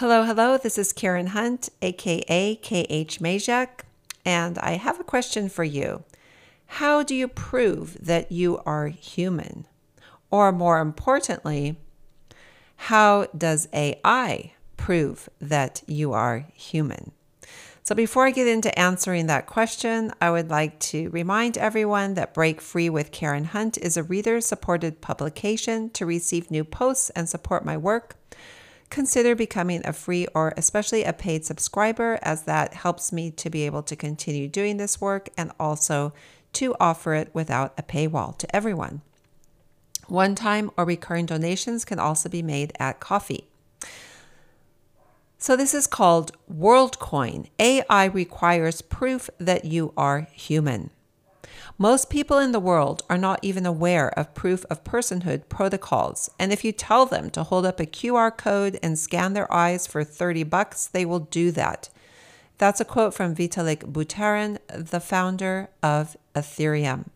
Hello, hello. This is Karen Hunt, aka KH Mezek, and I have a question for you. How do you prove that you are human? Or more importantly, how does AI prove that you are human? So, before I get into answering that question, I would like to remind everyone that Break Free with Karen Hunt is a reader supported publication. To receive new posts and support my work, consider becoming a free or especially a paid subscriber, as that helps me to be able to continue doing this work and also to offer it without a paywall to everyone. One time or recurring donations can also be made at Ko-fi. So, this is called WorldCoin. AI requires proof that you are human. Most people in the world are not even aware of proof of personhood protocols, and if you tell them to hold up a QR code and scan their eyes for 30 bucks, they will do that. That's a quote from Vitalik Buterin, the founder of Ethereum.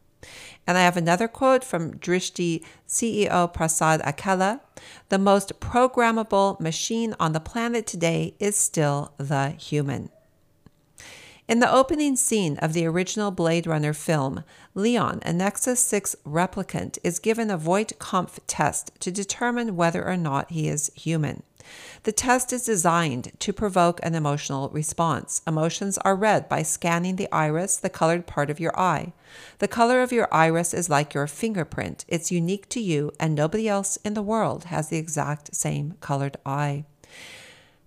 And I have another quote from Drishti CEO Prasad Akella The most programmable machine on the planet today is still the human. In the opening scene of the original Blade Runner film, Leon, a Nexus 6 replicant, is given a Voight-Kampff test to determine whether or not he is human. The test is designed to provoke an emotional response. Emotions are read by scanning the iris, the colored part of your eye. The color of your iris is like your fingerprint. It's unique to you, and nobody else in the world has the exact same colored eye.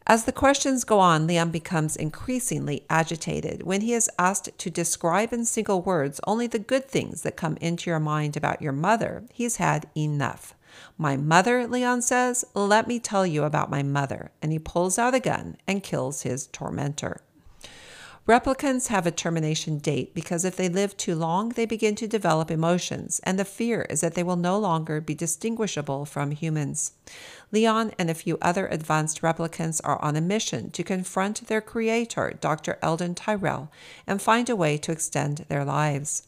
As the questions go on, Leon becomes increasingly agitated. When he is asked to describe in single words only the good things that come into your mind about your mother, he's had enough. My mother, Leon says, let me tell you about my mother. And he pulls out a gun and kills his tormentor. Replicants have a termination date because if they live too long, they begin to develop emotions, and the fear is that they will no longer be distinguishable from humans. Leon and a few other advanced replicants are on a mission to confront their creator, Dr. Eldon Tyrell, and find a way to extend their lives.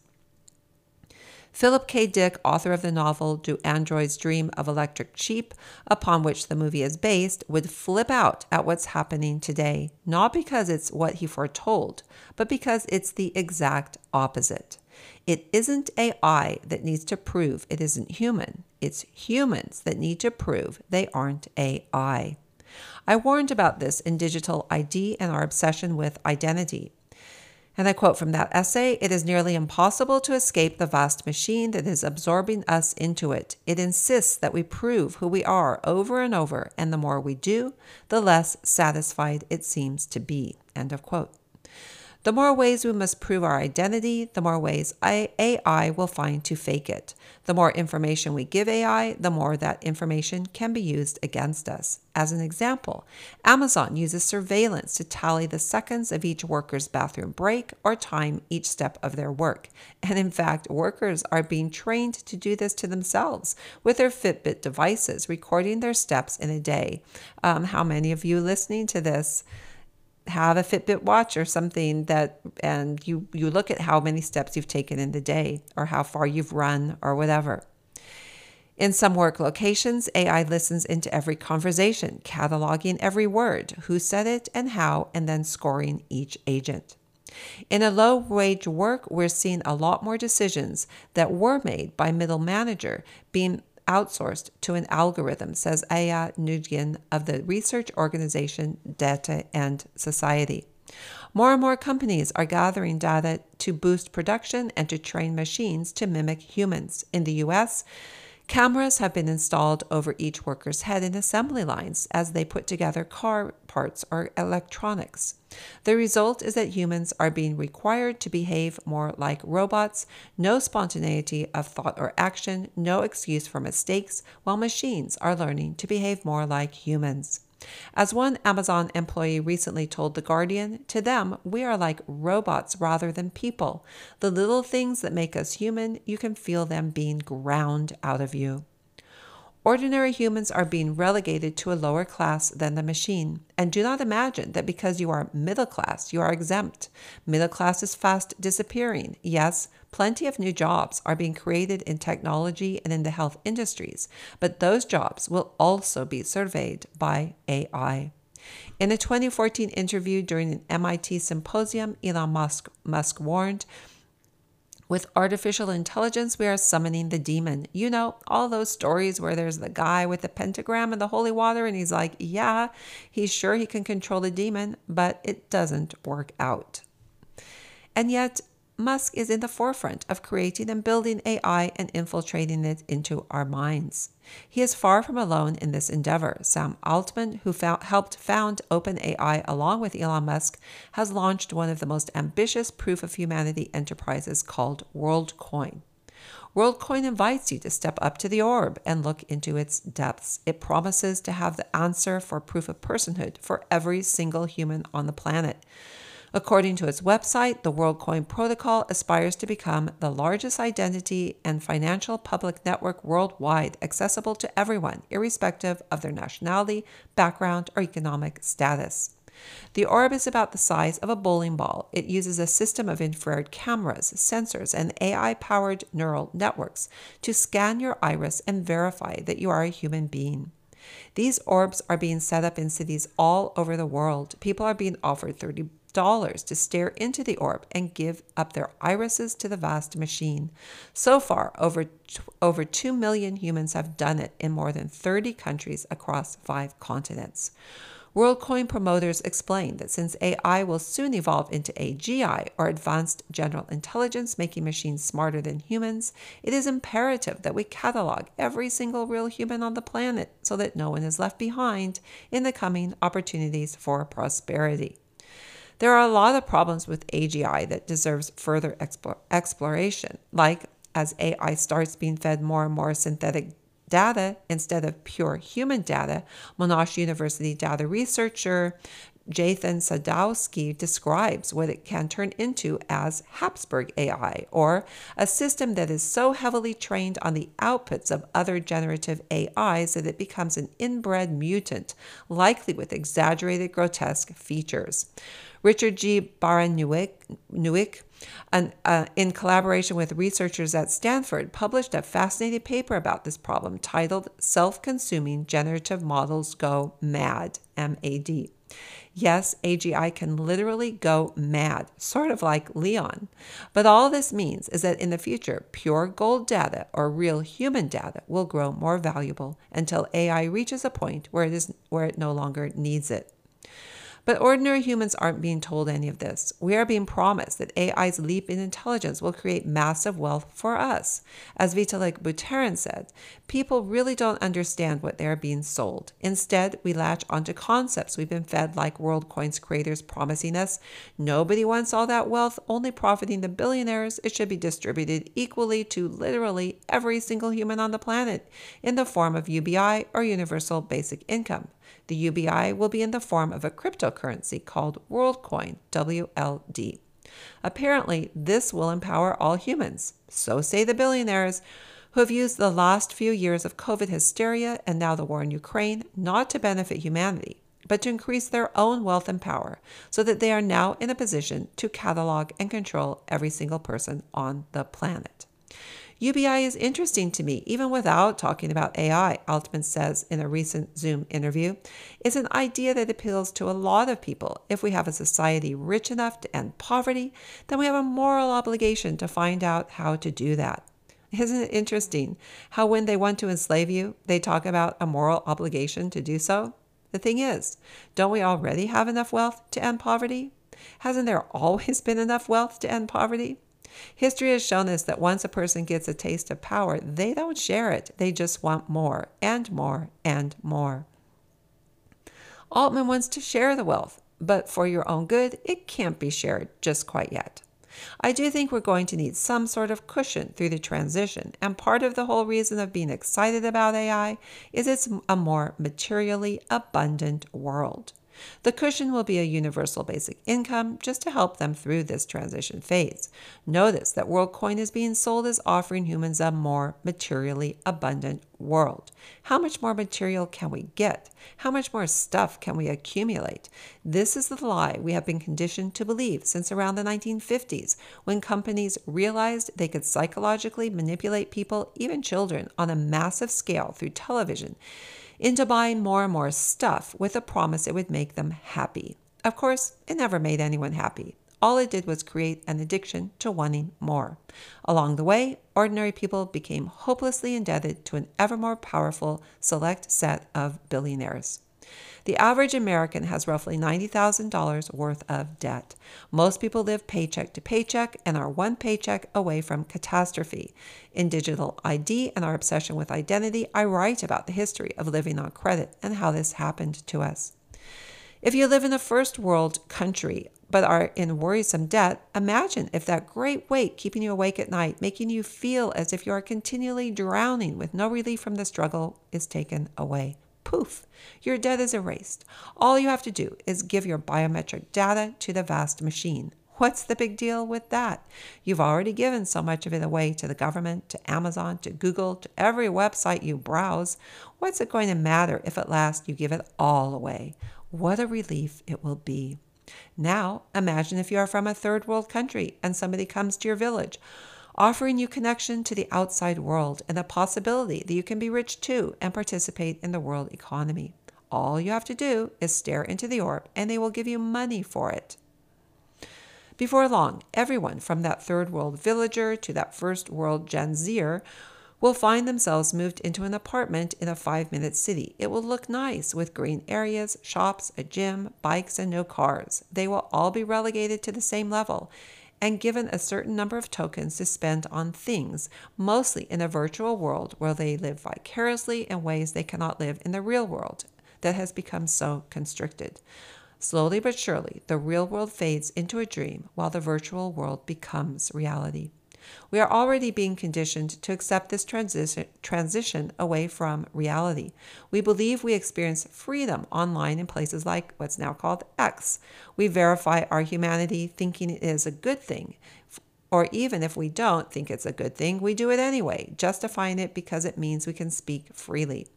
Philip K. Dick, author of the novel Do Androids Dream of Electric Sheep, upon which the movie is based, would flip out at what's happening today, not because it's what he foretold, but because it's the exact opposite. It isn't AI that needs to prove it isn't human. It's humans that need to prove they aren't AI. I warned about this in Digital ID and our obsession with identity. And I quote from that essay It is nearly impossible to escape the vast machine that is absorbing us into it. It insists that we prove who we are over and over, and the more we do, the less satisfied it seems to be. End of quote. The more ways we must prove our identity, the more ways AI will find to fake it. The more information we give AI, the more that information can be used against us. As an example, Amazon uses surveillance to tally the seconds of each worker's bathroom break or time each step of their work. And in fact, workers are being trained to do this to themselves with their Fitbit devices, recording their steps in a day. Um, how many of you listening to this? Have a Fitbit watch or something that and you you look at how many steps you've taken in the day or how far you've run or whatever. In some work locations, AI listens into every conversation, cataloging every word, who said it and how, and then scoring each agent. In a low wage work, we're seeing a lot more decisions that were made by middle manager being outsourced to an algorithm, says Aiha Nguyen of the research organization Data and Society. More and more companies are gathering data to boost production and to train machines to mimic humans. In the US, Cameras have been installed over each worker's head in assembly lines as they put together car parts or electronics. The result is that humans are being required to behave more like robots, no spontaneity of thought or action, no excuse for mistakes, while machines are learning to behave more like humans. As one Amazon employee recently told The Guardian, to them, we are like robots rather than people. The little things that make us human, you can feel them being ground out of you. Ordinary humans are being relegated to a lower class than the machine. And do not imagine that because you are middle class, you are exempt. Middle class is fast disappearing. Yes, plenty of new jobs are being created in technology and in the health industries, but those jobs will also be surveyed by AI. In a 2014 interview during an MIT symposium, Elon Musk, Musk warned with artificial intelligence, we are summoning the demon. You know, all those stories where there's the guy with the pentagram and the holy water, and he's like, yeah, he's sure he can control the demon, but it doesn't work out. And yet, Musk is in the forefront of creating and building AI and infiltrating it into our minds. He is far from alone in this endeavor. Sam Altman, who found, helped found OpenAI along with Elon Musk, has launched one of the most ambitious proof of humanity enterprises called WorldCoin. WorldCoin invites you to step up to the orb and look into its depths. It promises to have the answer for proof of personhood for every single human on the planet. According to its website, the WorldCoin protocol aspires to become the largest identity and financial public network worldwide, accessible to everyone, irrespective of their nationality, background, or economic status. The orb is about the size of a bowling ball. It uses a system of infrared cameras, sensors, and AI powered neural networks to scan your iris and verify that you are a human being. These orbs are being set up in cities all over the world. People are being offered 30 dollars to stare into the orb and give up their irises to the vast machine. So far, over over 2 million humans have done it in more than 30 countries across 5 continents. WorldCoin promoters explain that since AI will soon evolve into AGI, or Advanced General Intelligence, making machines smarter than humans, it is imperative that we catalog every single real human on the planet so that no one is left behind in the coming opportunities for prosperity. There are a lot of problems with AGI that deserves further explore, exploration, like as AI starts being fed more and more synthetic data instead of pure human data, Monash University data researcher Jathan Sadowski describes what it can turn into as Habsburg AI, or a system that is so heavily trained on the outputs of other generative AIs that it becomes an inbred mutant, likely with exaggerated grotesque features. Richard G. Baraniuk, uh, in collaboration with researchers at Stanford, published a fascinating paper about this problem titled Self Consuming Generative Models Go MAD, M A D. Yes, AGI can literally go mad, sort of like Leon. But all this means is that in the future, pure gold data or real human data will grow more valuable until AI reaches a point where it is where it no longer needs it. But ordinary humans aren't being told any of this. We are being promised that AI's leap in intelligence will create massive wealth for us. As Vitalik Buterin said, people really don't understand what they are being sold. Instead, we latch onto concepts we've been fed like WorldCoin's creators promising us nobody wants all that wealth, only profiting the billionaires. It should be distributed equally to literally every single human on the planet in the form of UBI or universal basic income. The UBI will be in the form of a cryptocurrency called WorldCoin, WLD. Apparently, this will empower all humans, so say the billionaires, who have used the last few years of COVID hysteria and now the war in Ukraine not to benefit humanity, but to increase their own wealth and power so that they are now in a position to catalog and control every single person on the planet. UBI is interesting to me, even without talking about AI, Altman says in a recent Zoom interview. It's an idea that appeals to a lot of people. If we have a society rich enough to end poverty, then we have a moral obligation to find out how to do that. Isn't it interesting how, when they want to enslave you, they talk about a moral obligation to do so? The thing is, don't we already have enough wealth to end poverty? Hasn't there always been enough wealth to end poverty? History has shown us that once a person gets a taste of power, they don't share it. They just want more and more and more. Altman wants to share the wealth, but for your own good, it can't be shared just quite yet. I do think we're going to need some sort of cushion through the transition, and part of the whole reason of being excited about AI is it's a more materially abundant world. The cushion will be a universal basic income just to help them through this transition phase. Notice that WorldCoin is being sold as offering humans a more materially abundant world. How much more material can we get? How much more stuff can we accumulate? This is the lie we have been conditioned to believe since around the 1950s, when companies realized they could psychologically manipulate people, even children, on a massive scale through television into buying more and more stuff with the promise it would make them happy. Of course, it never made anyone happy. All it did was create an addiction to wanting more. Along the way, ordinary people became hopelessly indebted to an ever more powerful select set of billionaires. The average American has roughly $90,000 worth of debt. Most people live paycheck to paycheck and are one paycheck away from catastrophe. In Digital ID and our obsession with identity, I write about the history of living on credit and how this happened to us. If you live in a first world country but are in worrisome debt, imagine if that great weight keeping you awake at night, making you feel as if you are continually drowning with no relief from the struggle, is taken away poof, your debt is erased. All you have to do is give your biometric data to the vast machine. What's the big deal with that? You've already given so much of it away to the government, to Amazon, to Google, to every website you browse. What's it going to matter if at last you give it all away? What a relief it will be. Now, imagine if you are from a third world country and somebody comes to your village offering you connection to the outside world and the possibility that you can be rich too and participate in the world economy. All you have to do is stare into the orb and they will give you money for it. Before long, everyone from that third world villager to that first world Gen Zer will find themselves moved into an apartment in a five minute city. It will look nice with green areas, shops, a gym, bikes, and no cars. They will all be relegated to the same level and given a certain number of tokens to spend on things, mostly in a virtual world where they live vicariously in ways they cannot live in the real world that has become so constricted. Slowly but surely, the real world fades into a dream while the virtual world becomes reality. We are already being conditioned to accept this transition, transition away from reality. We believe we experience freedom online in places like what's now called X. We verify our humanity thinking it is a good thing. Or even if we don't think it's a good thing, we do it anyway, justifying it because it means we can speak freely.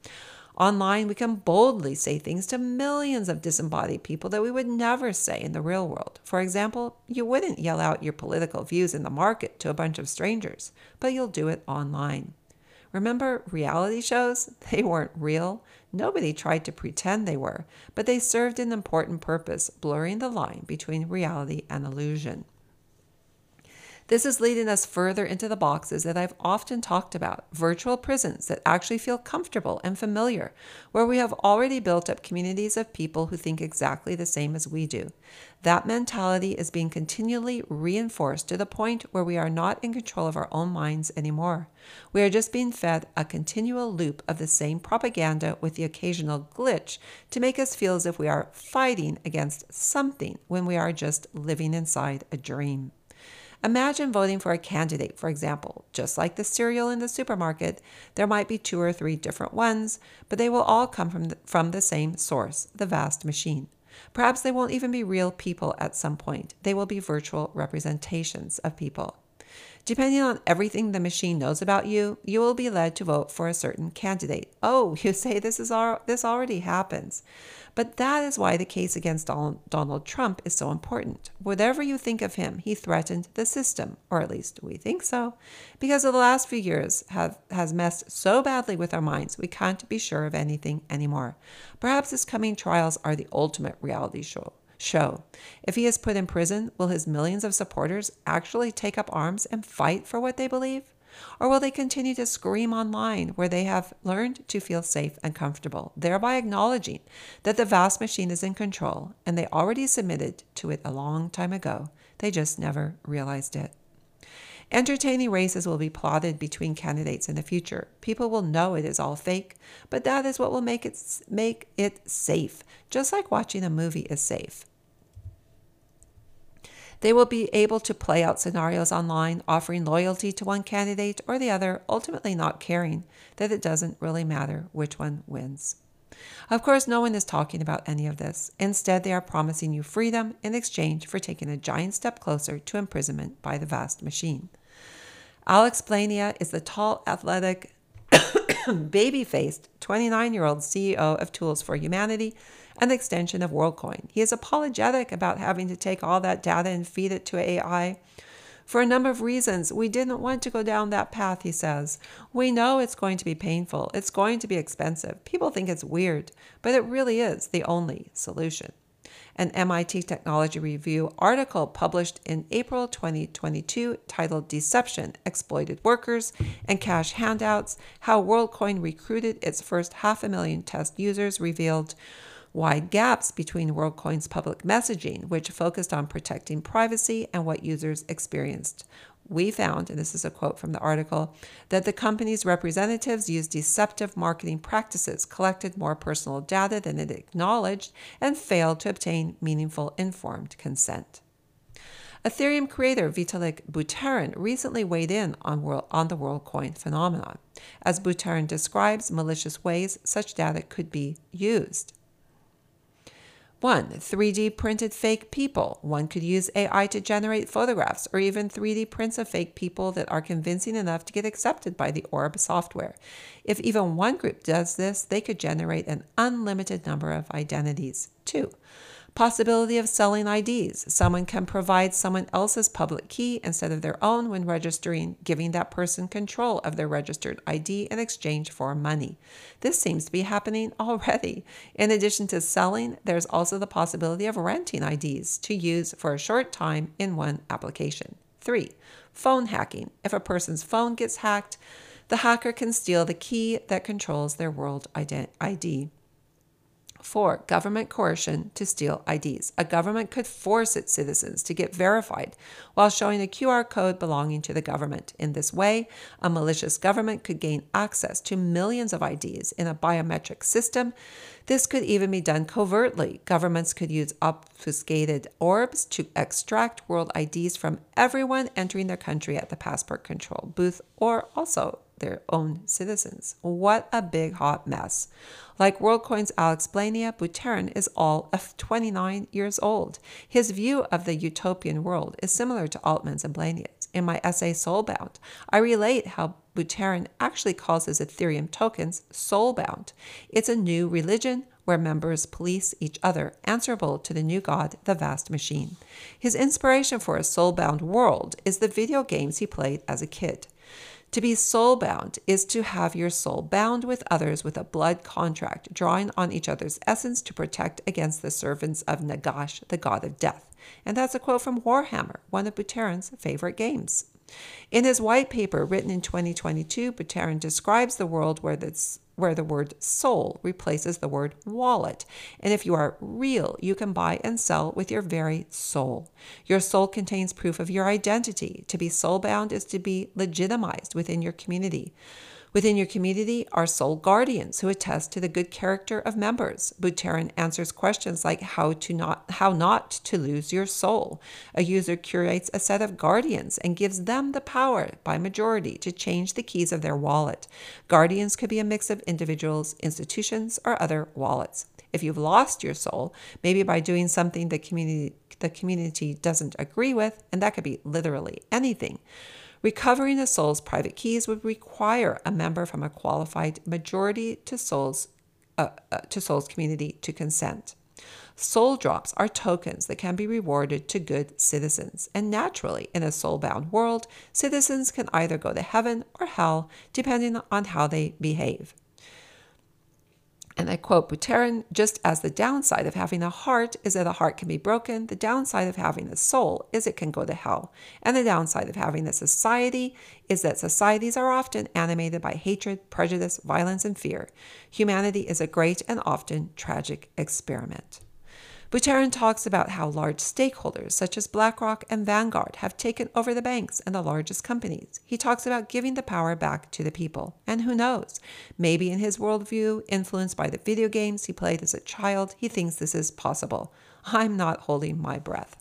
Online, we can boldly say things to millions of disembodied people that we would never say in the real world. For example, you wouldn't yell out your political views in the market to a bunch of strangers, but you'll do it online. Remember reality shows? They weren't real. Nobody tried to pretend they were, but they served an important purpose, blurring the line between reality and illusion. This is leading us further into the boxes that I've often talked about virtual prisons that actually feel comfortable and familiar, where we have already built up communities of people who think exactly the same as we do. That mentality is being continually reinforced to the point where we are not in control of our own minds anymore. We are just being fed a continual loop of the same propaganda with the occasional glitch to make us feel as if we are fighting against something when we are just living inside a dream. Imagine voting for a candidate, for example. Just like the cereal in the supermarket, there might be two or three different ones, but they will all come from the, from the same source, the vast machine. Perhaps they won't even be real people at some point. They will be virtual representations of people. Depending on everything the machine knows about you, you will be led to vote for a certain candidate. Oh, you say this is al- this already happens. But that is why the case against Donald Trump is so important. Whatever you think of him, he threatened the system, or at least we think so, because the last few years have has messed so badly with our minds we can't be sure of anything anymore. Perhaps his coming trials are the ultimate reality show show. If he is put in prison, will his millions of supporters actually take up arms and fight for what they believe? Or will they continue to scream online where they have learned to feel safe and comfortable, thereby acknowledging that the vast machine is in control and they already submitted to it a long time ago? They just never realized it. Entertaining races will be plotted between candidates in the future. People will know it is all fake, but that is what will make it make it safe, just like watching a movie is safe. They will be able to play out scenarios online, offering loyalty to one candidate or the other, ultimately not caring that it doesn't really matter which one wins. Of course, no one is talking about any of this. Instead, they are promising you freedom in exchange for taking a giant step closer to imprisonment by the vast machine. Alex Blania is the tall, athletic, baby faced 29 year old CEO of Tools for Humanity an extension of WorldCoin. He is apologetic about having to take all that data and feed it to AI. For a number of reasons, we didn't want to go down that path, he says. We know it's going to be painful, it's going to be expensive. People think it's weird, but it really is the only solution. An MIT Technology Review article published in April 2022 titled Deception Exploited Workers and Cash Handouts How WorldCoin Recruited Its First Half a Million Test Users revealed wide gaps between WorldCoin's public messaging, which focused on protecting privacy, and what users experienced. We found, and this is a quote from the article, that the company's representatives used deceptive marketing practices, collected more personal data than it acknowledged, and failed to obtain meaningful informed consent. Ethereum creator Vitalik Buterin recently weighed in on, world, on the WorldCoin phenomenon. As Buterin describes malicious ways such data could be used. One, 3D printed fake people. One could use AI to generate photographs or even 3D prints of fake people that are convincing enough to get accepted by the Orb software. If even one group does this, they could generate an unlimited number of identities. Two, Possibility of selling IDs. Someone can provide someone else's public key instead of their own when registering, giving that person control of their registered ID in exchange for money. This seems to be happening already. In addition to selling, there's also the possibility of renting IDs to use for a short time in one application. Three, phone hacking. If a person's phone gets hacked, the hacker can steal the key that controls their world ID. Four, government coercion to steal IDs. A government could force its citizens to get verified while showing a QR code belonging to the government. In this way, a malicious government could gain access to millions of IDs in a biometric system. This could even be done covertly. Governments could use obfuscated orbs to extract world IDs from everyone entering their country at the passport control booth or also their own citizens. What a big hot mess. Like WorldCoin's Alex Blania, Buterin is all of 29 years old. His view of the utopian world is similar to Altman's and Blania's. In my essay Soulbound, I relate how Buterin actually calls his Ethereum tokens soulbound. It's a new religion where members police each other, answerable to the new god, the vast machine. His inspiration for a soulbound world is the video games he played as a kid. To be soul bound is to have your soul bound with others with a blood contract, drawing on each other's essence to protect against the servants of Nagash, the god of death. And that's a quote from Warhammer, one of Buterin's favorite games. In his white paper written in 2022, Buterin describes the world where this where the word soul replaces the word wallet. And if you are real, you can buy and sell with your very soul. Your soul contains proof of your identity. To be soul bound is to be legitimized within your community. Within your community are soul guardians who attest to the good character of members. Buterin answers questions like how to not how not to lose your soul. A user curates a set of guardians and gives them the power by majority to change the keys of their wallet. Guardians could be a mix of individuals, institutions, or other wallets. If you've lost your soul, maybe by doing something the community the community doesn't agree with, and that could be literally anything. Recovering a soul's private keys would require a member from a qualified majority to souls uh, uh, to souls community to consent. Soul drops are tokens that can be rewarded to good citizens, and naturally, in a soul bound world, citizens can either go to heaven or hell depending on how they behave. And I quote Buterin just as the downside of having a heart is that a heart can be broken, the downside of having a soul is it can go to hell. And the downside of having a society is that societies are often animated by hatred, prejudice, violence, and fear. Humanity is a great and often tragic experiment. Buterin talks about how large stakeholders such as BlackRock and Vanguard have taken over the banks and the largest companies. He talks about giving the power back to the people. And who knows? Maybe in his worldview, influenced by the video games he played as a child, he thinks this is possible. I'm not holding my breath.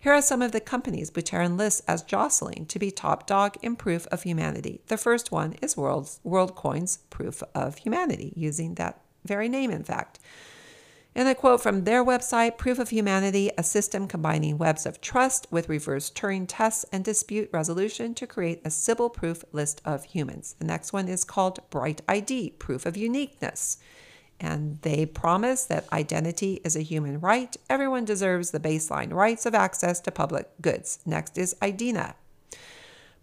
Here are some of the companies Buterin lists as jostling to be top dog in proof of humanity. The first one is World's, WorldCoin's Proof of Humanity, using that very name, in fact. And I quote from their website Proof of Humanity, a system combining webs of trust with reverse Turing tests and dispute resolution to create a Sybil proof list of humans. The next one is called Bright ID, Proof of Uniqueness. And they promise that identity is a human right. Everyone deserves the baseline rights of access to public goods. Next is IDENA,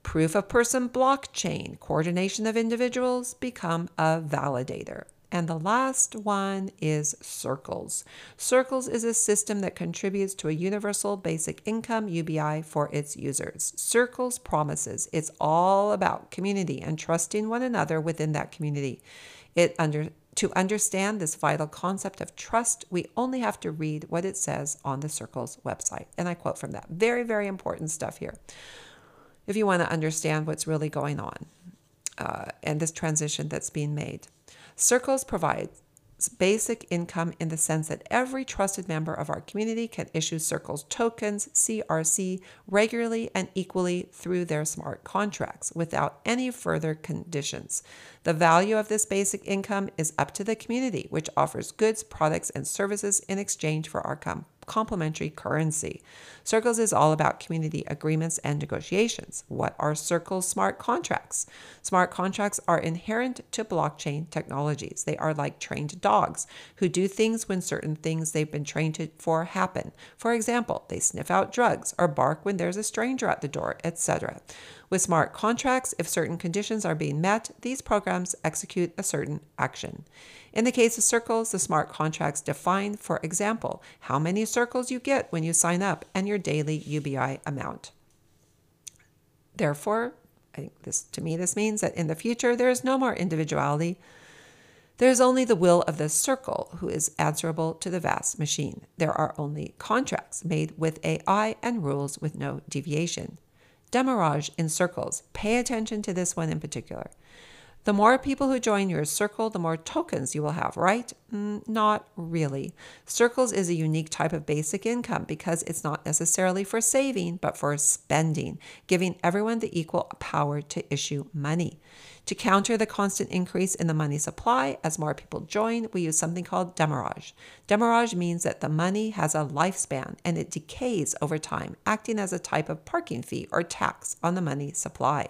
Proof of person blockchain, coordination of individuals, become a validator. And the last one is Circles. Circles is a system that contributes to a universal basic income UBI for its users. Circles promises it's all about community and trusting one another within that community. It under to understand this vital concept of trust, we only have to read what it says on the Circles website. And I quote from that. Very, very important stuff here. If you want to understand what's really going on uh, and this transition that's being made. Circles provides basic income in the sense that every trusted member of our community can issue Circles tokens, CRC, regularly and equally through their smart contracts without any further conditions. The value of this basic income is up to the community, which offers goods, products, and services in exchange for our com- complementary currency. Circles is all about community agreements and negotiations. What are Circles smart contracts? Smart contracts are inherent to blockchain technologies. They are like trained dogs who do things when certain things they've been trained to, for happen. For example, they sniff out drugs or bark when there's a stranger at the door, etc. With smart contracts, if certain conditions are being met, these programs execute a certain action. In the case of circles, the smart contracts define, for example, how many circles you get when you sign up and your daily UBI amount. Therefore, I think this to me this means that in the future there is no more individuality. There is only the will of the circle who is answerable to the vast machine. There are only contracts made with AI and rules with no deviation. Demurrage in circles. Pay attention to this one in particular. The more people who join your circle, the more tokens you will have, right? Mm, not really. Circles is a unique type of basic income because it's not necessarily for saving, but for spending, giving everyone the equal power to issue money. To counter the constant increase in the money supply, as more people join, we use something called demurrage. Demurrage means that the money has a lifespan and it decays over time, acting as a type of parking fee or tax on the money supply.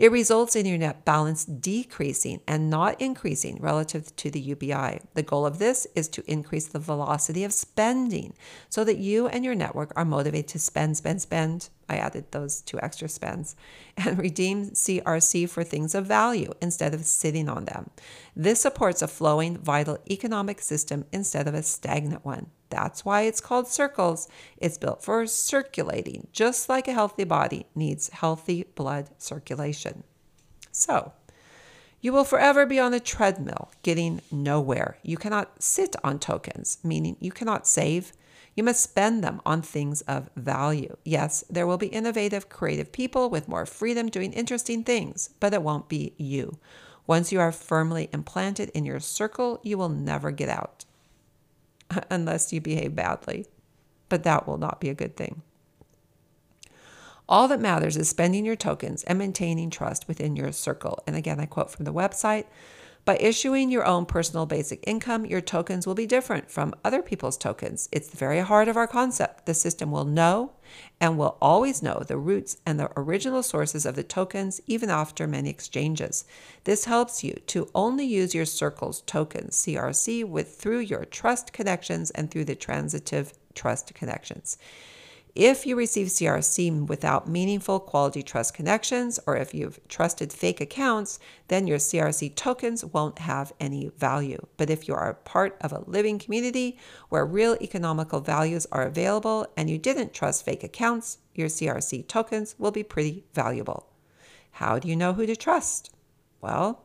It results in your net balance decreasing and not increasing relative to the UBI. The goal of this is to increase the velocity of spending so that you and your network are motivated to spend, spend, spend. I added those two extra spends and redeem CRC for things of value instead of sitting on them. This supports a flowing, vital economic system instead of a stagnant one. That's why it's called circles. It's built for circulating, just like a healthy body needs healthy blood circulation. So, you will forever be on a treadmill, getting nowhere. You cannot sit on tokens, meaning you cannot save. You must spend them on things of value. Yes, there will be innovative, creative people with more freedom doing interesting things, but it won't be you. Once you are firmly implanted in your circle, you will never get out. unless you behave badly. But that will not be a good thing. All that matters is spending your tokens and maintaining trust within your circle. And again, I quote from the website by issuing your own personal basic income, your tokens will be different from other people's tokens. It's the very heart of our concept. The system will know and will always know the roots and the original sources of the tokens even after many exchanges. This helps you to only use your circle's tokens, CRC, with through your trust connections and through the transitive trust connections. If you receive CRC without meaningful quality trust connections, or if you've trusted fake accounts, then your CRC tokens won't have any value. But if you are part of a living community where real economical values are available and you didn't trust fake accounts, your CRC tokens will be pretty valuable. How do you know who to trust? Well,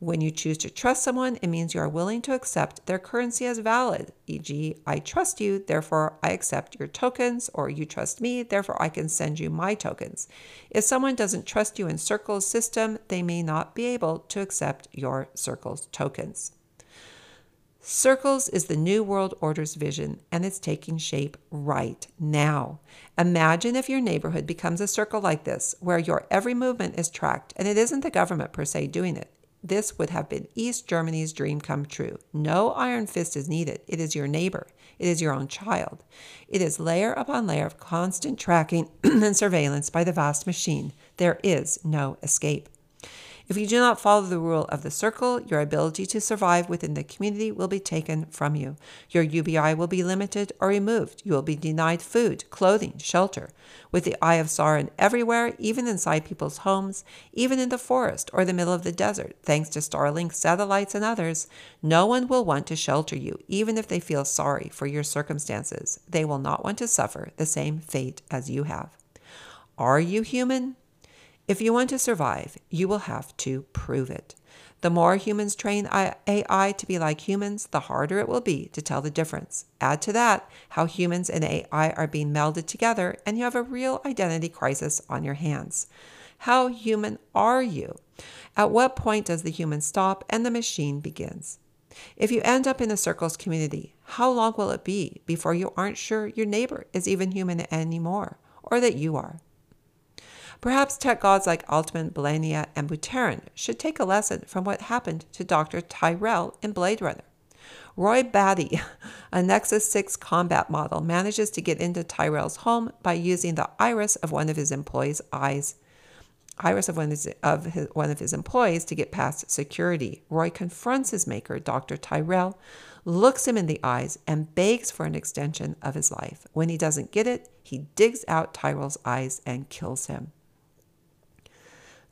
when you choose to trust someone, it means you are willing to accept their currency as valid, e.g., I trust you, therefore I accept your tokens, or you trust me, therefore I can send you my tokens. If someone doesn't trust you in Circle's system, they may not be able to accept your Circle's tokens. Circles is the New World Order's vision, and it's taking shape right now. Imagine if your neighborhood becomes a circle like this, where your every movement is tracked, and it isn't the government per se doing it. This would have been East Germany's dream come true. No iron fist is needed. It is your neighbor. It is your own child. It is layer upon layer of constant tracking and surveillance by the vast machine. There is no escape. If you do not follow the rule of the circle, your ability to survive within the community will be taken from you. Your UBI will be limited or removed. You will be denied food, clothing, shelter. With the eye of Sauron everywhere, even inside people's homes, even in the forest or the middle of the desert, thanks to Starlink satellites and others, no one will want to shelter you, even if they feel sorry for your circumstances. They will not want to suffer the same fate as you have. Are you human? If you want to survive, you will have to prove it. The more humans train AI to be like humans, the harder it will be to tell the difference. Add to that how humans and AI are being melded together, and you have a real identity crisis on your hands. How human are you? At what point does the human stop and the machine begins? If you end up in a circles community, how long will it be before you aren't sure your neighbor is even human anymore, or that you are? Perhaps tech gods like Altman, Belania, and Buterin should take a lesson from what happened to Dr. Tyrell in Blade Runner. Roy Batty, a Nexus 6 combat model, manages to get into Tyrell's home by using the iris of one of his employees' eyes. Iris of one of his, of his, one of his employees to get past security. Roy confronts his maker, Dr. Tyrell, looks him in the eyes, and begs for an extension of his life. When he doesn't get it, he digs out Tyrell's eyes and kills him.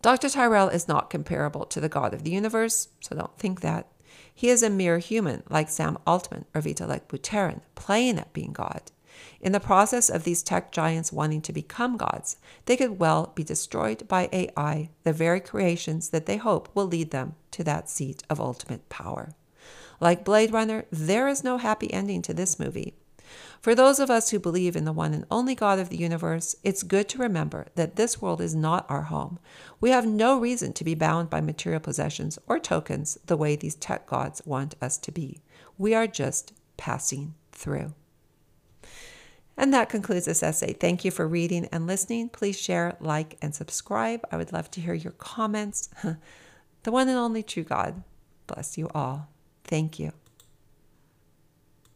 Dr. Tyrell is not comparable to the God of the universe, so don't think that. He is a mere human like Sam Altman or Vitalik Buterin, playing at being God. In the process of these tech giants wanting to become gods, they could well be destroyed by AI, the very creations that they hope will lead them to that seat of ultimate power. Like Blade Runner, there is no happy ending to this movie. For those of us who believe in the one and only God of the universe, it's good to remember that this world is not our home. We have no reason to be bound by material possessions or tokens the way these tech gods want us to be. We are just passing through. And that concludes this essay. Thank you for reading and listening. Please share, like, and subscribe. I would love to hear your comments. the one and only true God bless you all. Thank you.